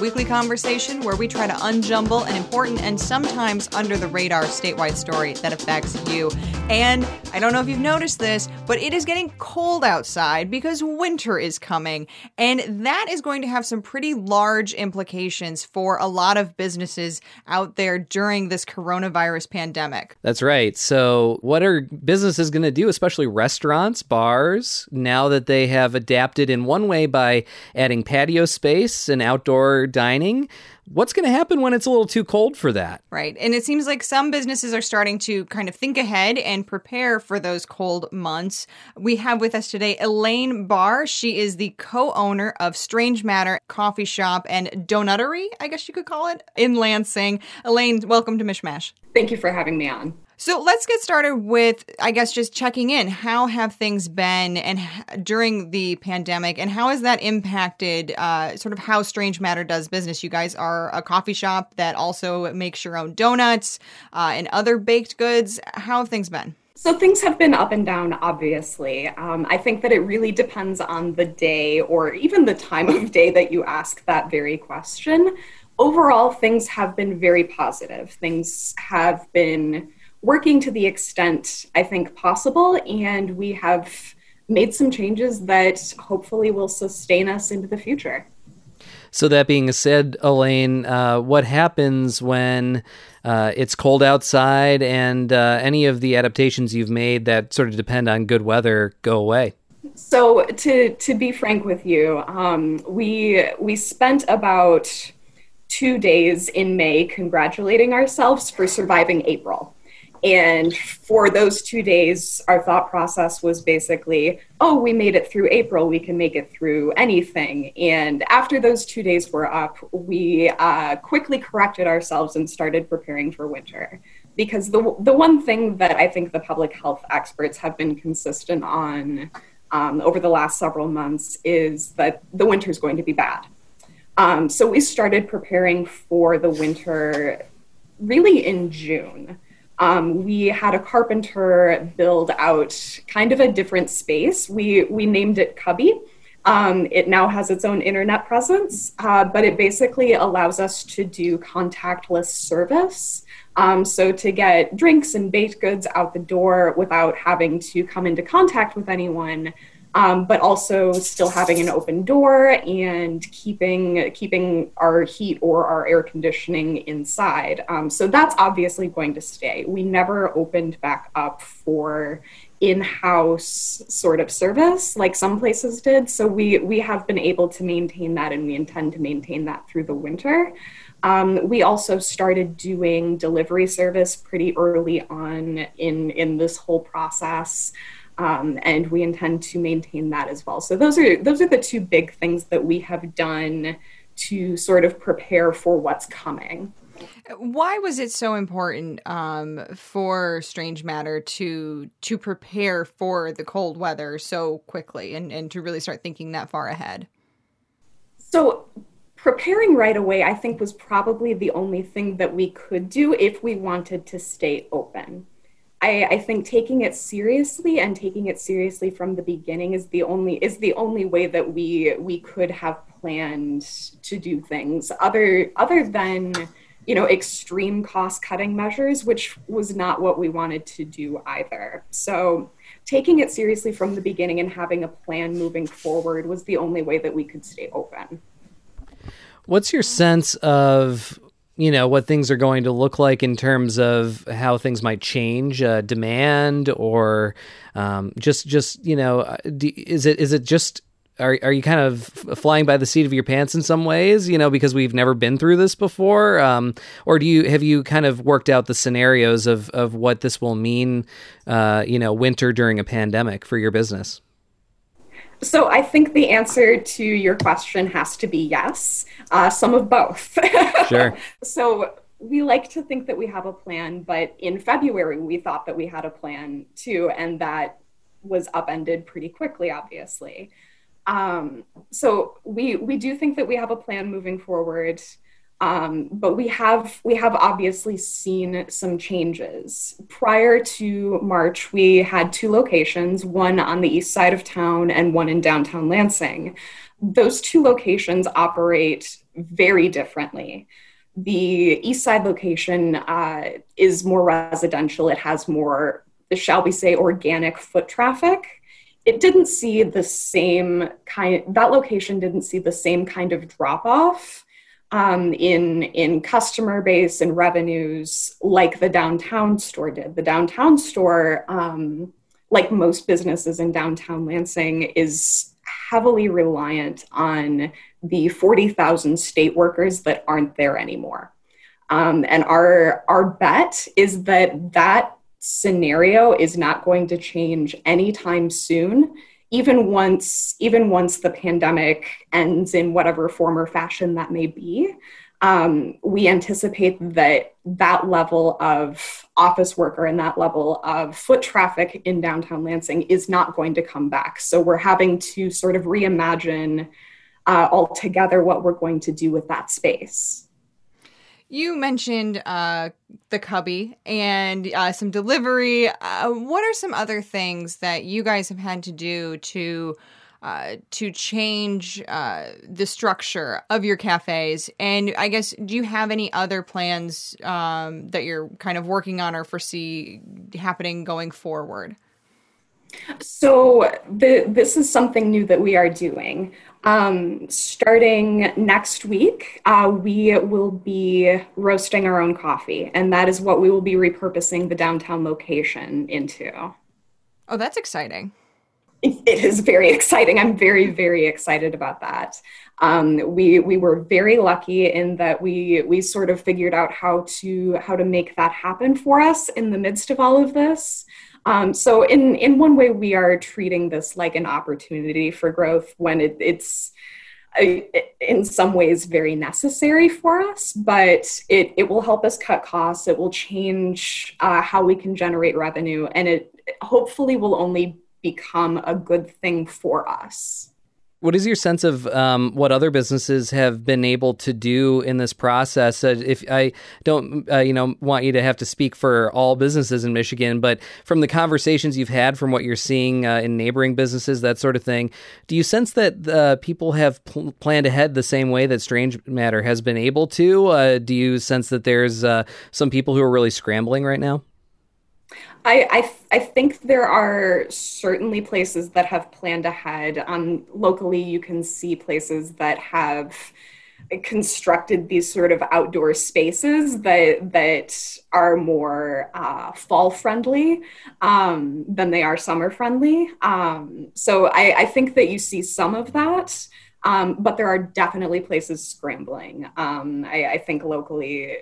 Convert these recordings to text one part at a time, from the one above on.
weekly conversation where we try to unjumble an important and sometimes under the radar statewide story that affects you. And I don't know if you've noticed this, but it is getting cold outside because winter is coming. And that is going to have some pretty large implications for a lot of businesses out there during this coronavirus pandemic. That's right. So, what are businesses going to do, especially restaurants, bars, now that they have adapted in one way by adding patio space and outdoor dining? What's going to happen when it's a little too cold for that? Right. And it seems like some businesses are starting to kind of think ahead and prepare for those cold months. We have with us today Elaine Barr. She is the co owner of Strange Matter Coffee Shop and Donuttery, I guess you could call it, in Lansing. Elaine, welcome to MichMash. Thank you for having me on. So let's get started with, I guess, just checking in. How have things been and during the pandemic, and how has that impacted uh, sort of how Strange Matter does business? You guys are a coffee shop that also makes your own donuts uh, and other baked goods. How have things been? So things have been up and down, obviously. Um, I think that it really depends on the day or even the time of day that you ask that very question. Overall, things have been very positive. Things have been working to the extent I think possible, and we have made some changes that hopefully will sustain us into the future. So that being said, Elaine, uh, what happens when uh, it's cold outside and uh, any of the adaptations you've made that sort of depend on good weather go away? So to to be frank with you, um, we we spent about two days in May congratulating ourselves for surviving April. And for those two days, our thought process was basically, oh, we made it through April, we can make it through anything. And after those two days were up, we uh, quickly corrected ourselves and started preparing for winter. Because the, the one thing that I think the public health experts have been consistent on um, over the last several months is that the winter is going to be bad. Um, so we started preparing for the winter really in June um, we had a carpenter build out kind of a different space. We we named it Cubby. Um, it now has its own internet presence, uh, but it basically allows us to do contactless service. Um, so to get drinks and baked goods out the door without having to come into contact with anyone um, but also still having an open door and keeping keeping our heat or our air conditioning inside. Um, so that's obviously going to stay. We never opened back up for in-house sort of service like some places did. So we we have been able to maintain that, and we intend to maintain that through the winter. Um, we also started doing delivery service pretty early on in in this whole process. Um, and we intend to maintain that as well. So those are those are the two big things that we have done to sort of prepare for what's coming. Why was it so important um, for Strange Matter to to prepare for the cold weather so quickly and, and to really start thinking that far ahead? So preparing right away, I think, was probably the only thing that we could do if we wanted to stay open. I, I, think taking it seriously and taking it seriously from the beginning is the only is the only way that we we could have planned to do things other other than you know extreme cost cutting measures which was not what we wanted to do either. So taking it seriously from the beginning and having a plan moving forward was the only way that we could stay open. What's your sense of you know what things are going to look like in terms of how things might change uh, demand or um, just just you know uh, is it is it just are are you kind of flying by the seat of your pants in some ways you know because we've never been through this before? Um, or do you have you kind of worked out the scenarios of of what this will mean uh, you know winter during a pandemic for your business so I think the answer to your question has to be yes, uh, some of both. Sure. so we like to think that we have a plan, but in February we thought that we had a plan too, and that was upended pretty quickly, obviously. Um, so we we do think that we have a plan moving forward. Um, but we have we have obviously seen some changes. Prior to March, we had two locations, one on the east side of town and one in downtown Lansing. Those two locations operate very differently. The East Side location uh, is more residential. It has more, shall we say, organic foot traffic. It didn't see the same kind. That location didn't see the same kind of drop off um, in in customer base and revenues like the downtown store did. The downtown store, um, like most businesses in downtown Lansing, is heavily reliant on the 40,000 state workers that aren't there anymore. Um, and our, our bet is that that scenario is not going to change anytime soon even once even once the pandemic ends in whatever form or fashion that may be um, we anticipate that that level of office worker and that level of foot traffic in downtown Lansing is not going to come back. So we're having to sort of reimagine uh, altogether what we're going to do with that space. You mentioned uh, the cubby and uh, some delivery. Uh, what are some other things that you guys have had to do to uh, to change uh, the structure of your cafes? And I guess, do you have any other plans um, that you're kind of working on or foresee happening going forward? So, the, this is something new that we are doing. Um, starting next week, uh, we will be roasting our own coffee, and that is what we will be repurposing the downtown location into. Oh, that's exciting it is very exciting. I'm very, very excited about that. Um, we we were very lucky in that we we sort of figured out how to how to make that happen for us in the midst of all of this. Um, so in in one way, we are treating this like an opportunity for growth when it, it's uh, in some ways very necessary for us, but it, it will help us cut costs. It will change uh, how we can generate revenue, and it hopefully will only become a good thing for us. What is your sense of um, what other businesses have been able to do in this process? Uh, if I don't, uh, you know, want you to have to speak for all businesses in Michigan, but from the conversations you've had, from what you're seeing uh, in neighboring businesses, that sort of thing, do you sense that uh, people have pl- planned ahead the same way that Strange Matter has been able to? Uh, do you sense that there's uh, some people who are really scrambling right now? I, I, I think there are certainly places that have planned ahead. Um, locally, you can see places that have constructed these sort of outdoor spaces that that are more uh, fall friendly um, than they are summer friendly. Um, so I, I, think that you see some of that, um, but there are definitely places scrambling. Um, I, I, think locally,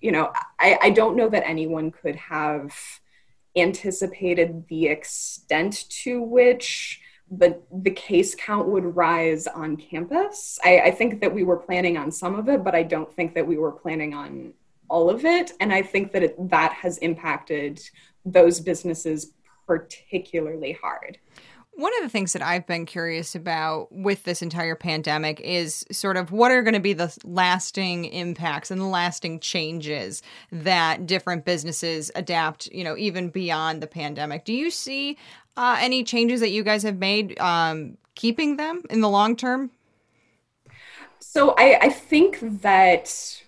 you know, I, I don't know that anyone could have anticipated the extent to which the the case count would rise on campus. I, I, think that we were planning on some of it, but I don't think that we were planning on all of it. And I think that it, that has impacted those businesses particularly hard. One of the things that I've been curious about with this entire pandemic is sort of what are going to be the lasting impacts and the lasting changes that different businesses adapt, you know, even beyond the pandemic. Do you see uh, any changes that you guys have made um, keeping them in the long term? So I, I think that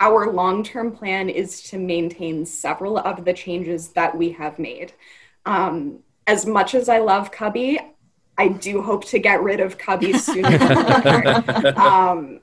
our long term plan is to maintain several of the changes that we have made. Um, as much as I love Cubby, I do hope to get rid of Cubby sooner. um,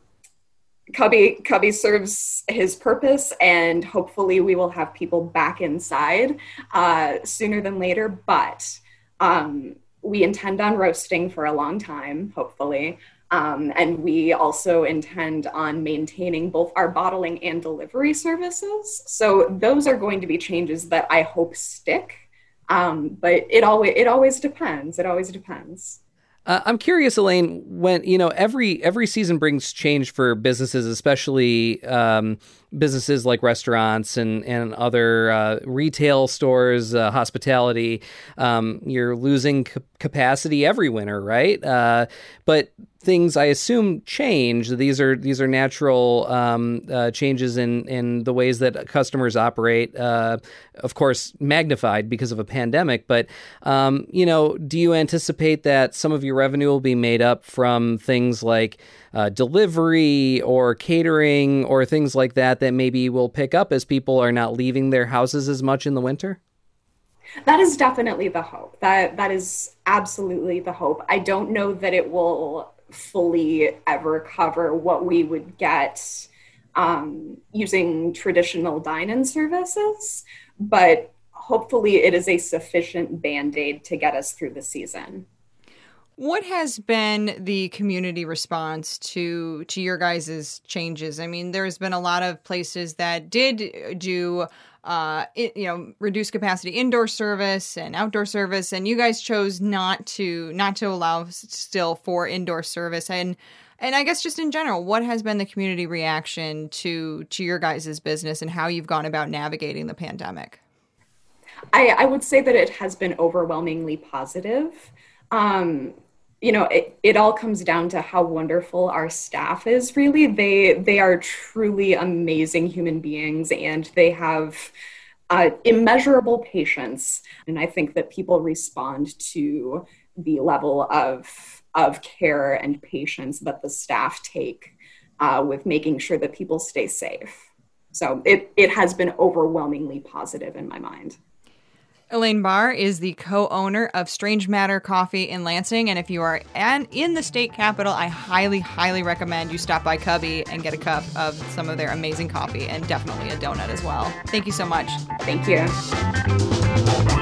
Cubby Cubby serves his purpose, and hopefully, we will have people back inside uh, sooner than later. But um, we intend on roasting for a long time, hopefully. Um, and we also intend on maintaining both our bottling and delivery services. So, those are going to be changes that I hope stick um, but it always it always depends. It always depends. Uh, I'm curious, Elaine. When you know every every season brings change for businesses, especially um, businesses like restaurants and and other uh, retail stores, uh, hospitality. Um, you're losing c- capacity every winter, right? Uh, but things I assume change. These are these are natural um, uh, changes in in the ways that customers operate. Uh, of course, magnified because of a pandemic. But um, you know, do you anticipate that some of your revenue will be made up from things like uh, delivery or catering or things like that that maybe will pick up as people are not leaving their houses as much in the winter? That is definitely the hope. That that is absolutely the hope. I don't know that it will fully ever cover what we would get um, using traditional dine-in services, but hopefully it is a sufficient band-aid to get us through the season. What has been the community response to to your guys' changes? I mean, there's been a lot of places that did do uh, it, you know, reduce capacity indoor service and outdoor service, and you guys chose not to not to allow still for indoor service and. And I guess just in general, what has been the community reaction to to your guys' business and how you've gone about navigating the pandemic? I, I would say that it has been overwhelmingly positive. Um, you know it, it all comes down to how wonderful our staff is really. They they are truly amazing human beings and they have uh, immeasurable patience. And i think that people respond to the level of of care and patience that the staff take uh, with making sure that people stay safe. So it it has been overwhelmingly positive in my mind Elaine Barr is the co-owner of Strange Matter Coffee in Lansing, and if you are an, in the state capital, I highly, highly recommend you stop by Cubby and get a cup of some of their amazing coffee, and definitely a donut as well. Thank you so much. Thank you.